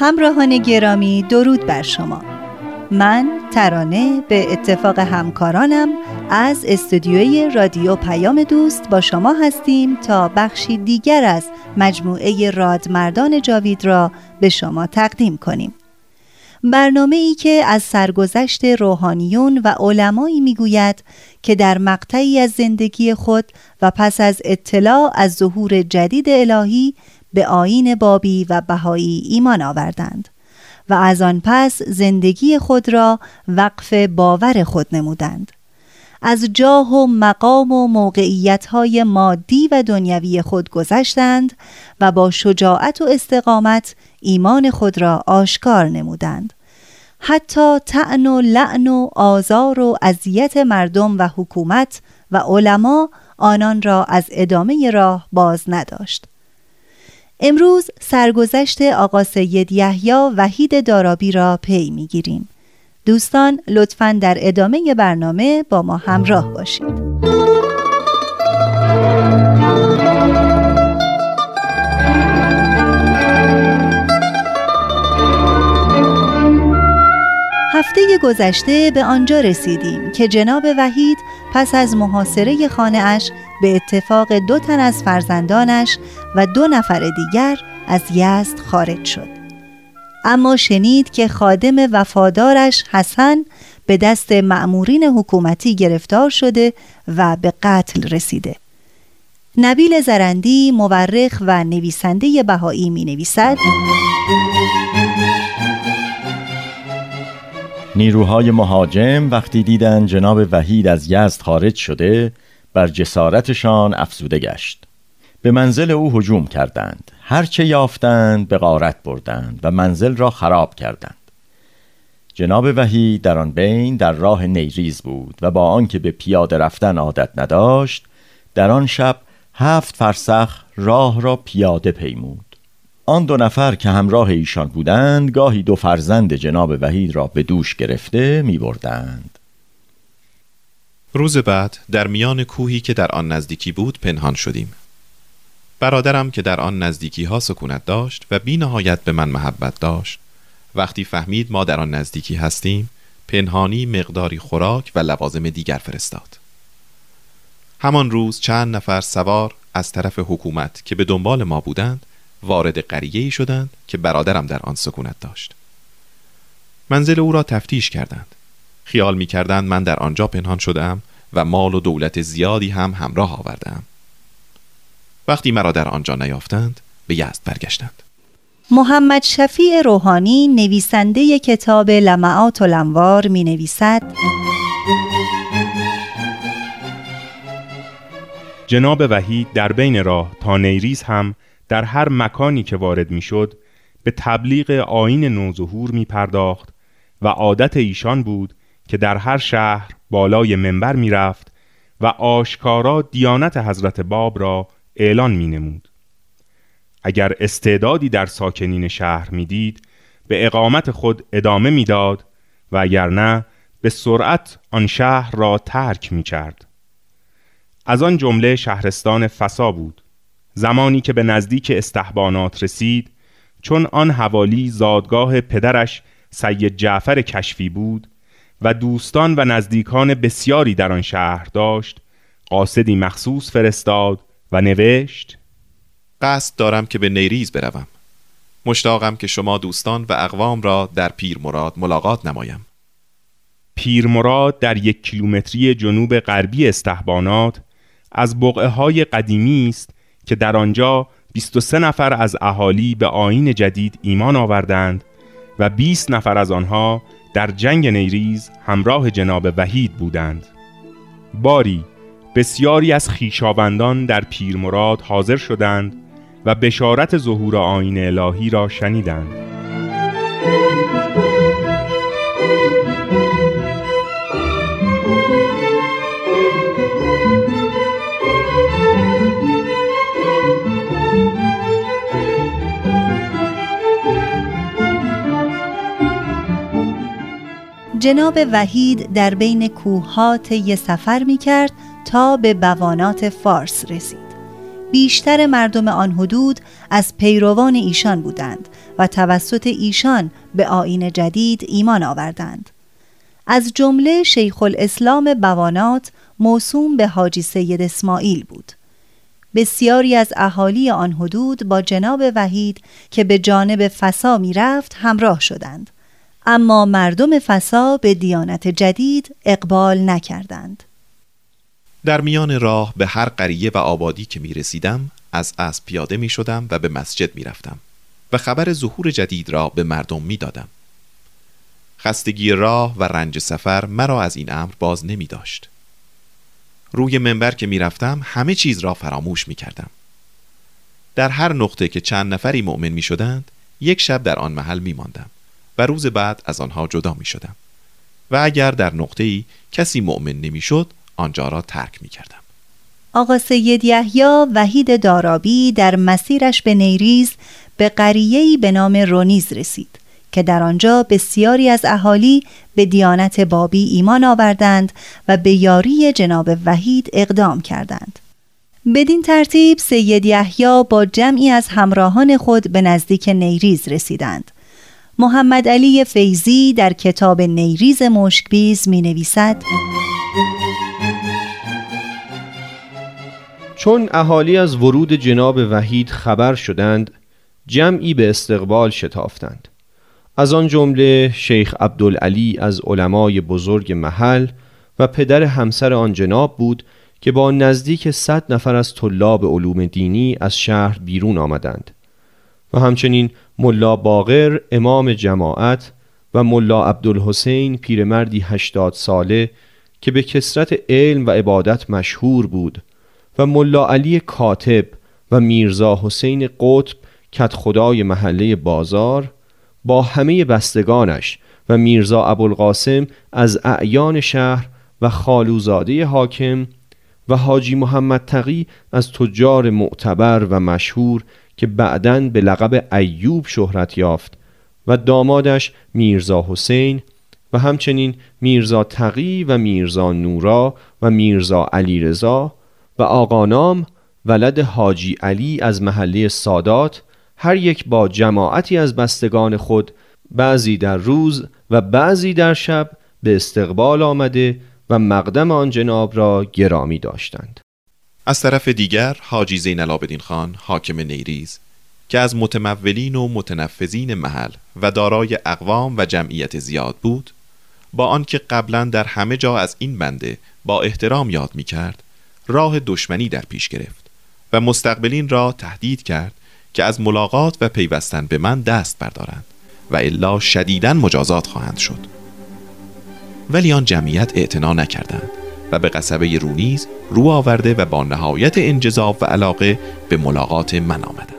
همراهان گرامی درود بر شما. من ترانه به اتفاق همکارانم از استودیوی رادیو پیام دوست با شما هستیم تا بخشی دیگر از مجموعه رادمردان جاوید را به شما تقدیم کنیم. برنامه ای که از سرگذشت روحانیون و علمایی می‌گوید که در مقطعی از زندگی خود و پس از اطلاع از ظهور جدید الهی به آین بابی و بهایی ایمان آوردند و از آن پس زندگی خود را وقف باور خود نمودند. از جاه و مقام و موقعیت های مادی و دنیوی خود گذشتند و با شجاعت و استقامت ایمان خود را آشکار نمودند. حتی تعن و لعن و آزار و اذیت مردم و حکومت و علما آنان را از ادامه راه باز نداشت. امروز سرگذشت آقا سید یحیی وحید دارابی را پی می‌گیریم. دوستان لطفا در ادامه برنامه با ما همراه باشید. هفته گذشته به آنجا رسیدیم که جناب وحید پس از محاصره خانه اش به اتفاق دو تن از فرزندانش و دو نفر دیگر از یزد خارج شد. اما شنید که خادم وفادارش حسن به دست مأمورین حکومتی گرفتار شده و به قتل رسیده. نبیل زرندی مورخ و نویسنده بهایی می نویسد نیروهای مهاجم وقتی دیدن جناب وحید از یزد خارج شده بر جسارتشان افزوده گشت. به منزل او هجوم کردند. هرچه یافتند به غارت بردند و منزل را خراب کردند. جناب وحید در آن بین در راه نیریز بود و با آنکه به پیاده رفتن عادت نداشت در آن شب هفت فرسخ راه را پیاده پیمود. آن دو نفر که همراه ایشان بودند گاهی دو فرزند جناب وحید را به دوش گرفته می بردند. روز بعد در میان کوهی که در آن نزدیکی بود پنهان شدیم. برادرم که در آن نزدیکی ها سکونت داشت و بی نهایت به من محبت داشت. وقتی فهمید ما در آن نزدیکی هستیم پنهانی مقداری خوراک و لوازم دیگر فرستاد. همان روز چند نفر سوار از طرف حکومت که به دنبال ما بودند وارد قریه ای شدند که برادرم در آن سکونت داشت. منزل او را تفتیش کردند. خیال می کردند من در آنجا پنهان شدم و مال و دولت زیادی هم همراه آوردم وقتی مرا در آنجا نیافتند به یزد برگشتند. محمد شفیع روحانی نویسنده کتاب لمعات و لنوار می نویسد جناب وحید در بین راه تا نیریز هم در هر مکانی که وارد می‌شد به تبلیغ آین نوظهور می پرداخت و عادت ایشان بود که در هر شهر بالای منبر می رفت و آشکارا دیانت حضرت باب را اعلان می نمود. اگر استعدادی در ساکنین شهر می‌دید به اقامت خود ادامه می‌داد و اگر نه به سرعت آن شهر را ترک می کرد. از آن جمله شهرستان فسا بود زمانی که به نزدیک استحبانات رسید چون آن حوالی زادگاه پدرش سید جعفر کشفی بود و دوستان و نزدیکان بسیاری در آن شهر داشت قاصدی مخصوص فرستاد و نوشت قصد دارم که به نیریز بروم. مشتاقم که شما دوستان و اقوام را در پیر مراد ملاقات نمایم. پیر مراد در یک کیلومتری جنوب غربی استحبانات از بقعه های قدیمی است که در آنجا 23 نفر از اهالی به آین جدید ایمان آوردند و 20 نفر از آنها در جنگ نیریز همراه جناب وحید بودند. باری بسیاری از خیشاوندان در پیرمراد حاضر شدند و بشارت ظهور آین الهی را شنیدند. جناب وحید در بین کوهات یه سفر می کرد تا به بوانات فارس رسید. بیشتر مردم آن حدود از پیروان ایشان بودند و توسط ایشان به آین جدید ایمان آوردند. از جمله شیخ الاسلام بوانات موسوم به حاجی سید اسماعیل بود. بسیاری از اهالی آن حدود با جناب وحید که به جانب فسا می رفت همراه شدند. اما مردم فسا به دیانت جدید اقبال نکردند در میان راه به هر قریه و آبادی که می رسیدم از اسب پیاده می شدم و به مسجد می رفتم و خبر ظهور جدید را به مردم می دادم. خستگی راه و رنج سفر مرا از این امر باز نمی داشت. روی منبر که می رفتم همه چیز را فراموش می کردم. در هر نقطه که چند نفری مؤمن می شدند یک شب در آن محل می ماندم و روز بعد از آنها جدا می شدم و اگر در نقطه ای کسی مؤمن نمی شد آنجا را ترک می کردم. آقا سید یحیی وحید دارابی در مسیرش به نیریز به قریه‌ای به نام رونیز رسید که در آنجا بسیاری از اهالی به دیانت بابی ایمان آوردند و به یاری جناب وحید اقدام کردند. بدین ترتیب سید یحیی با جمعی از همراهان خود به نزدیک نیریز رسیدند. محمد علی فیزی در کتاب نیریز مشکبیز می نویسد چون اهالی از ورود جناب وحید خبر شدند جمعی به استقبال شتافتند. از آن جمله شیخ عبدالعلی از علمای بزرگ محل و پدر همسر آن جناب بود که با نزدیک صد نفر از طلاب علوم دینی از شهر بیرون آمدند. و همچنین ملا باقر امام جماعت و ملا عبدالحسین پیرمردی هشتاد ساله که به کسرت علم و عبادت مشهور بود و ملا علی کاتب و میرزا حسین قطب کت خدای محله بازار با همه بستگانش و میرزا ابوالقاسم از اعیان شهر و خالوزاده حاکم و حاجی محمد تقی از تجار معتبر و مشهور که بعدا به لقب ایوب شهرت یافت و دامادش میرزا حسین و همچنین میرزا تقی و میرزا نورا و میرزا علی رضا و آقانام ولد حاجی علی از محله سادات هر یک با جماعتی از بستگان خود بعضی در روز و بعضی در شب به استقبال آمده و مقدم آن جناب را گرامی داشتند. از طرف دیگر حاجی زین العابدین خان حاکم نیریز که از متمولین و متنفذین محل و دارای اقوام و جمعیت زیاد بود با آنکه قبلا در همه جا از این بنده با احترام یاد می کرد راه دشمنی در پیش گرفت و مستقبلین را تهدید کرد که از ملاقات و پیوستن به من دست بردارند و الا شدیداً مجازات خواهند شد. ولی آن جمعیت اعتنا نکردند. و به قصبه رونیز رو آورده و با نهایت انجذاب و علاقه به ملاقات من آمدند.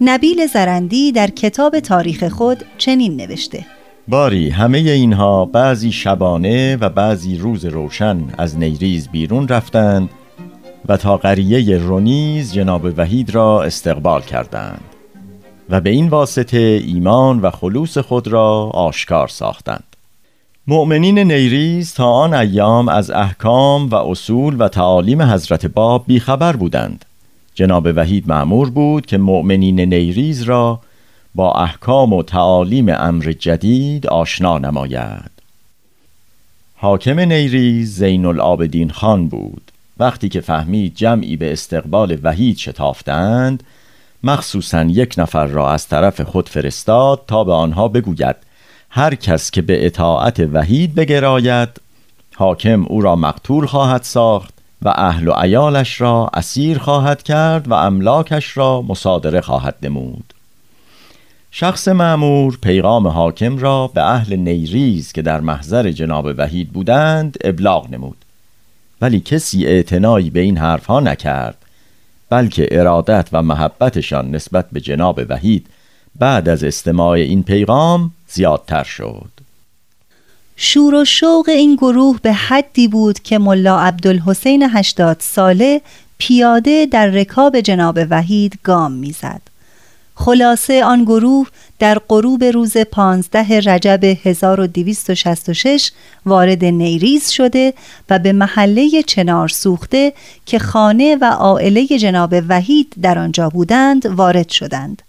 نبیل زرندی در کتاب تاریخ خود چنین نوشته. باری همه اینها بعضی شبانه و بعضی روز روشن از نیریز بیرون رفتند و تا قریه رونیز جناب وحید را استقبال کردند و به این واسطه ایمان و خلوص خود را آشکار ساختند. مؤمنین نیریز تا آن ایام از احکام و اصول و تعالیم حضرت باب بیخبر بودند. جناب وحید معمور بود که مؤمنین نیریز را با احکام و تعالیم امر جدید آشنا نماید. حاکم نیریز زین العابدین خان بود. وقتی که فهمید جمعی به استقبال وحید شتافتند مخصوصا یک نفر را از طرف خود فرستاد تا به آنها بگوید هر کس که به اطاعت وحید بگراید حاکم او را مقتول خواهد ساخت و اهل و عیالش را اسیر خواهد کرد و املاکش را مصادره خواهد نمود. شخص معمور پیغام حاکم را به اهل نیریز که در محضر جناب وحید بودند ابلاغ نمود. ولی کسی اعتنایی به این حرفها نکرد بلکه ارادت و محبتشان نسبت به جناب وحید بعد از استماع این پیغام زیادتر شد شور و شوق این گروه به حدی بود که ملا عبدالحسین هشتاد ساله پیاده در رکاب جناب وحید گام می‌زد. خلاصه آن گروه در غروب روز 15 رجب 1266 وارد نیریز شده و به محله چنار سوخته که خانه و عائله جناب وحید در آنجا بودند وارد شدند.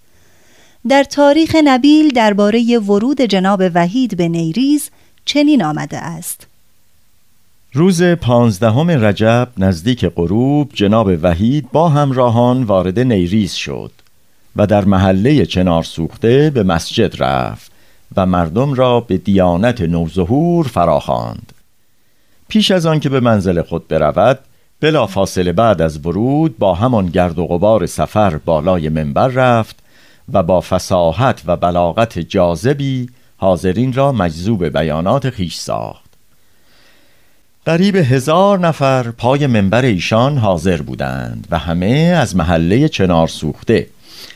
در تاریخ نبیل درباره ورود جناب وحید به نیریز چنین آمده است روز پانزدهم رجب نزدیک غروب جناب وحید با همراهان وارد نیریز شد و در محله چنار سوخته به مسجد رفت و مردم را به دیانت نوظهور فراخواند. پیش از آن که به منزل خود برود بلا فاصله بعد از ورود با همان گرد و غبار سفر بالای منبر رفت و با فساحت و بلاغت جاذبی حاضرین را مجذوب بیانات خیش ساخت قریب هزار نفر پای منبر ایشان حاضر بودند و همه از محله چنار سوخته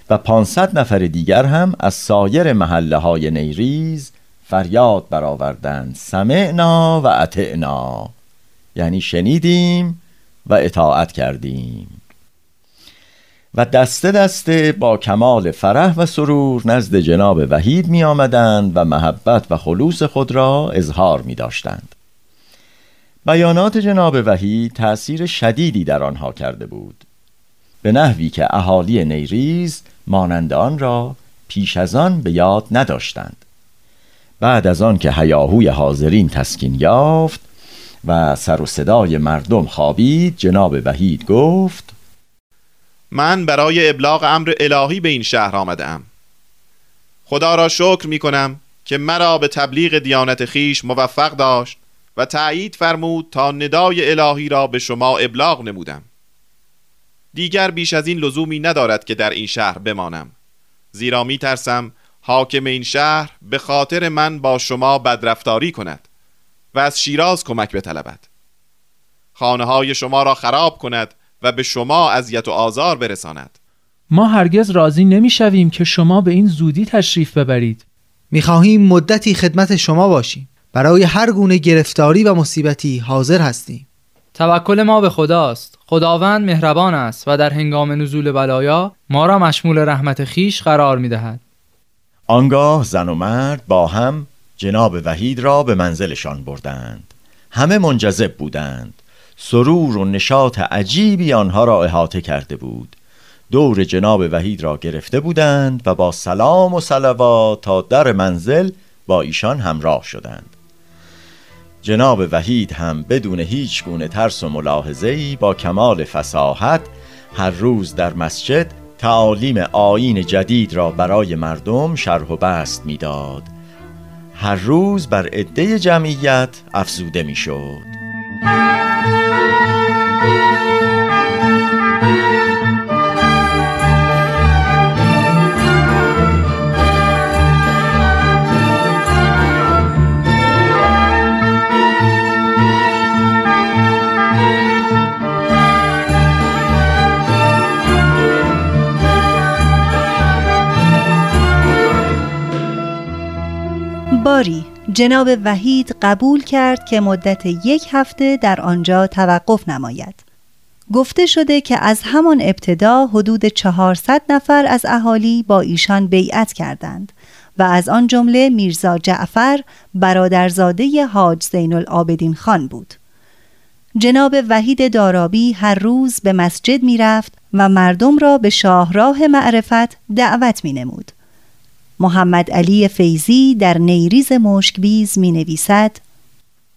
و پانصد نفر دیگر هم از سایر محله های نیریز فریاد برآوردند. سمعنا و اطعنا. یعنی شنیدیم و اطاعت کردیم. و دسته دسته با کمال فرح و سرور نزد جناب وحید می آمدند و محبت و خلوص خود را اظهار می داشتند. بیانات جناب وحید تأثیر شدیدی در آنها کرده بود. به نحوی که اهالی نیریز مانند آن را پیش از آن به یاد نداشتند. بعد از آن که هیاهوی حاضرین تسکین یافت و سر و صدای مردم خوابید جناب وحید گفت من برای ابلاغ امر الهی به این شهر آمدم خدا را شکر می کنم که مرا به تبلیغ دیانت خیش موفق داشت و تایید فرمود تا ندای الهی را به شما ابلاغ نمودم. دیگر بیش از این لزومی ندارد که در این شهر بمانم. زیرا می ترسم حاکم این شهر به خاطر من با شما بدرفتاری کند و از شیراز کمک بطلبد. خانه های شما را خراب کند و به شما اذیت و آزار برساند. ما هرگز راضی نمی‌شویم که شما به این زودی تشریف ببرید. می‌خواهیم مدتی خدمت شما باشیم. برای هر گونه گرفتاری و مصیبتی حاضر هستیم. توکل ما به خداست. خداوند مهربان است و در هنگام نزول بلایا ما را مشمول رحمت خیش قرار می‌دهد. آنگاه زن و مرد با هم جناب وحید را به منزلشان بردند. همه منجذب بودند. سرور و نشاط عجیبی آنها را احاطه کرده بود. دور جناب وحید را گرفته بودند و با سلام و صلوات تا در منزل با ایشان همراه شدند. جناب وحید هم بدون هیچ گونه ترس و ملاحظه‌ای با کمال فساحت هر روز در مسجد تعالیم آین جدید را برای مردم شرح و بست می‌داد. هر روز بر عده جمعیت افزوده می‌شد. جناب وحید قبول کرد که مدت یک هفته در آنجا توقف نماید گفته شده که از همان ابتدا حدود 400 نفر از اهالی با ایشان بیعت کردند و از آن جمله میرزا جعفر برادرزاده حاج زین العابدین خان بود. جناب وحید دارابی هر روز به مسجد می رفت و مردم را به شاهراه معرفت دعوت می نمود. محمد علی فیزی در نیریز مشکبیز می نویسد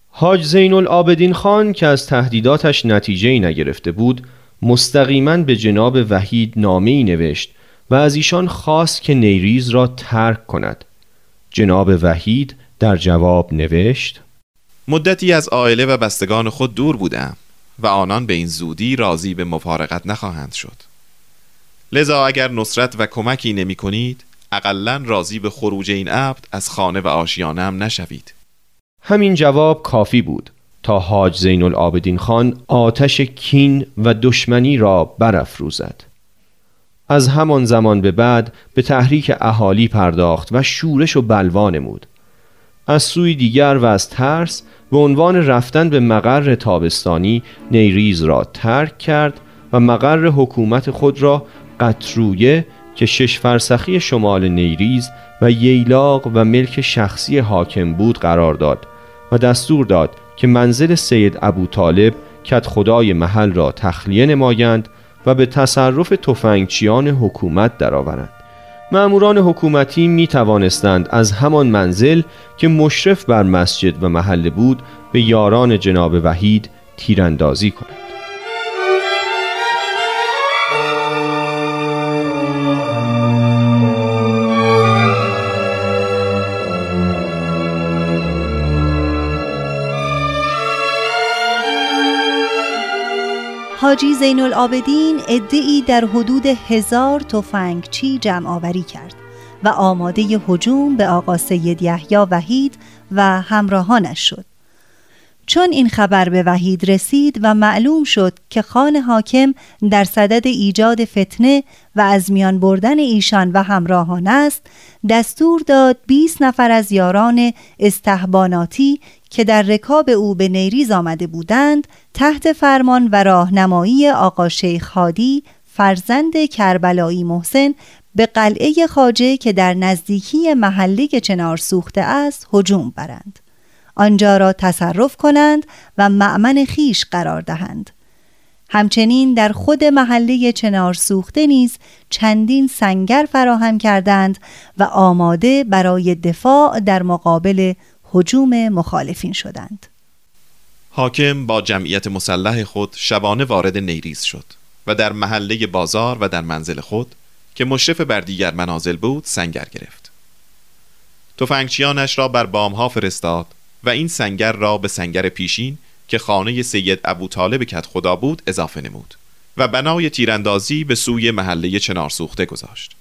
حاج زین العابدین خان که از تهدیداتش نتیجه نگرفته بود مستقیما به جناب وحید نامه ای نوشت و از ایشان خواست که نیریز را ترک کند. جناب وحید در جواب نوشت مدتی از عائله و بستگان خود دور بودم و آنان به این زودی راضی به مفارقت نخواهند شد. لذا اگر نصرت و کمکی نمی کنید اقلا راضی به خروج این عبد از خانه و آشیانم نشوید همین جواب کافی بود تا حاج زین العابدین خان آتش کین و دشمنی را برافروزد. از همان زمان به بعد به تحریک اهالی پرداخت و شورش و بلوا نمود از سوی دیگر و از ترس به عنوان رفتن به مقر تابستانی نیریز را ترک کرد و مقر حکومت خود را قطرویه که شش فرسخی شمال نیریز و ییلاق و ملک شخصی حاکم بود قرار داد و دستور داد که منزل سید ابو طالب کت خدای محل را تخلیه نمایند و به تصرف تفنگچیان حکومت درآورند. معموران حکومتی می توانستند از همان منزل که مشرف بر مسجد و محله بود به یاران جناب وحید تیراندازی کنند. حاجی زین العابدین ادعی در حدود هزار تفنگچی جمع آوری کرد و آماده هجوم به آقا سید یحیی وحید و همراهانش شد. چون این خبر به وحید رسید و معلوم شد که خان حاکم در صدد ایجاد فتنه و از میان بردن ایشان و همراهان است دستور داد 20 نفر از یاران استحباناتی که در رکاب او به نیریز آمده بودند تحت فرمان و راهنمایی آقا شیخ هادی فرزند کربلایی محسن به قلعه خاجه که در نزدیکی محله چنار سوخته است هجوم برند. آنجا را تصرف کنند و معمن خیش قرار دهند. همچنین در خود محله چنار سوخته نیز چندین سنگر فراهم کردند و آماده برای دفاع در مقابل حجوم مخالفین شدند. حاکم با جمعیت مسلح خود شبانه وارد نیریز شد و در محله بازار و در منزل خود که مشرف بر دیگر منازل بود سنگر گرفت. تفنگچیانش را بر بامها فرستاد و این سنگر را به سنگر پیشین که خانه سید ابو طالب کت خدا بود اضافه نمود و بنای تیراندازی به سوی محله چنار سوخته گذاشت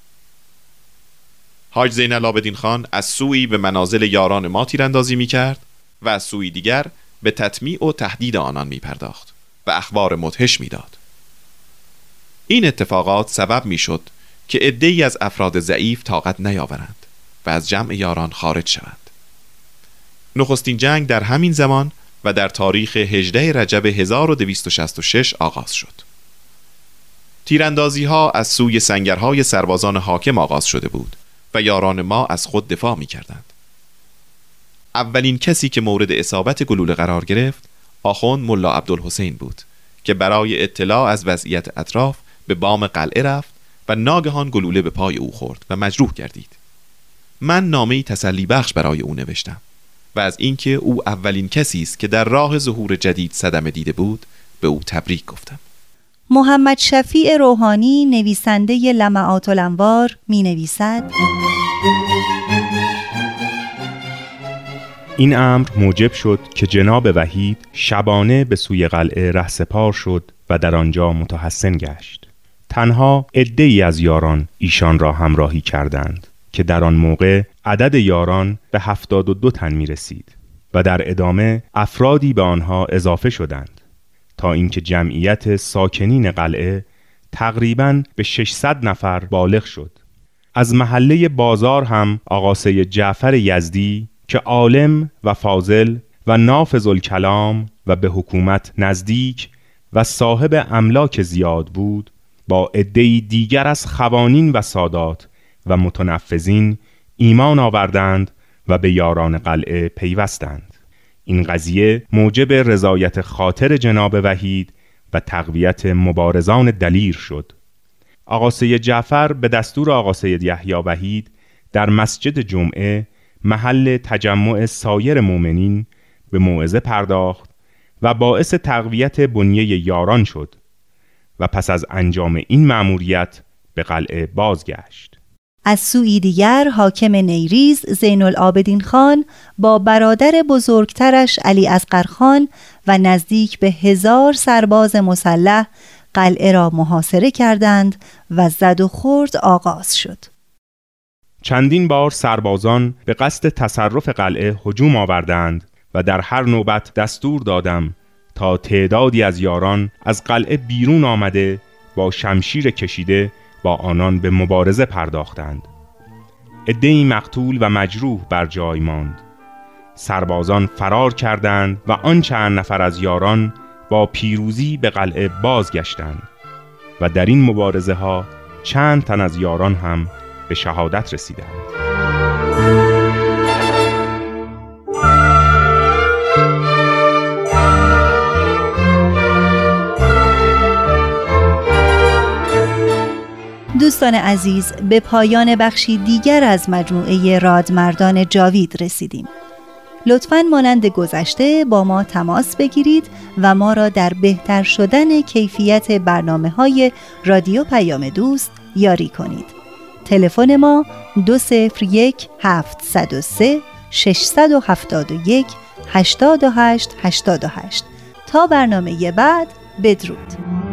حاج زین العابدین خان از سوی به منازل یاران ما تیراندازی می کرد و از سوی دیگر به تطمیع و تهدید آنان می پرداخت و اخبار مدهش می داد. این اتفاقات سبب می شد که عدهای از افراد ضعیف طاقت نیاورند و از جمع یاران خارج شوند. نخستین جنگ در همین زمان و در تاریخ 18 رجب 1266 آغاز شد. تیراندازی ها از سوی سنگرهای سربازان حاکم آغاز شده بود و یاران ما از خود دفاع می کردند. اولین کسی که مورد اصابت گلوله قرار گرفت آخوند ملا عبدالحسین بود که برای اطلاع از وضعیت اطراف به بام قلعه رفت و ناگهان گلوله به پای او خورد و مجروح گردید. من نامه تسلی بخش برای او نوشتم و از اینکه او اولین کسی است که در راه ظهور جدید صدمه دیده بود به او تبریک گفتم. محمد شفیع روحانی نویسنده لمعات الانوار می نویسد این امر موجب شد که جناب وحید شبانه به سوی قلعه رهسپار شد و در آنجا متحسن گشت تنها ای از یاران ایشان را همراهی کردند که در آن موقع عدد یاران به هفتاد و دو تن می رسید و در ادامه افرادی به آنها اضافه شدند تا اینکه جمعیت ساکنین قلعه تقریبا به 600 نفر بالغ شد. از محله بازار هم آقا جعفر یزدی که عالم و فاضل و نافذ الکلام و به حکومت نزدیک و صاحب املاک زیاد بود با عدهای دیگر از خوانین و سادات و متنفذین ایمان آوردند و به یاران قلعه پیوستند. این قضیه موجب رضایت خاطر جناب وحید و تقویت مبارزان دلیر شد. آقا سید جعفر به دستور آقا سید یحیی وحید در مسجد جمعه محل تجمع سایر مؤمنین به موعظه پرداخت و باعث تقویت بنیه یاران شد و پس از انجام این مأموریت به قلعه بازگشت. از سوی دیگر حاکم نیریز زین العابدین خان با برادر بزرگترش علی اصغر خان و نزدیک به هزار سرباز مسلح قلعه را محاصره کردند و زد و خورد آغاز شد. چندین بار سربازان به قصد تصرف قلعه هجوم آوردند و در هر نوبت دستور دادم تا تعدادی از یاران از قلعه بیرون آمده با شمشیر کشیده با آنان به مبارزه پرداختند. عدهای مقتول و مجروح بر جای ماند. سربازان فرار کردند و آن چند نفر از یاران با پیروزی به قلعه بازگشتند و در این مبارزه ها چند تن از یاران هم به شهادت رسیدند. دوستان عزیز به پایان بخشی دیگر از مجموعه رادمردان جاوید رسیدیم. لطفا مانند گذشته با ما تماس بگیرید و ما را در بهتر شدن کیفیت برنامه های رادیو پیام دوست یاری کنید. تلفن ما 201 703 671 828 88 تا برنامه بعد بدرود.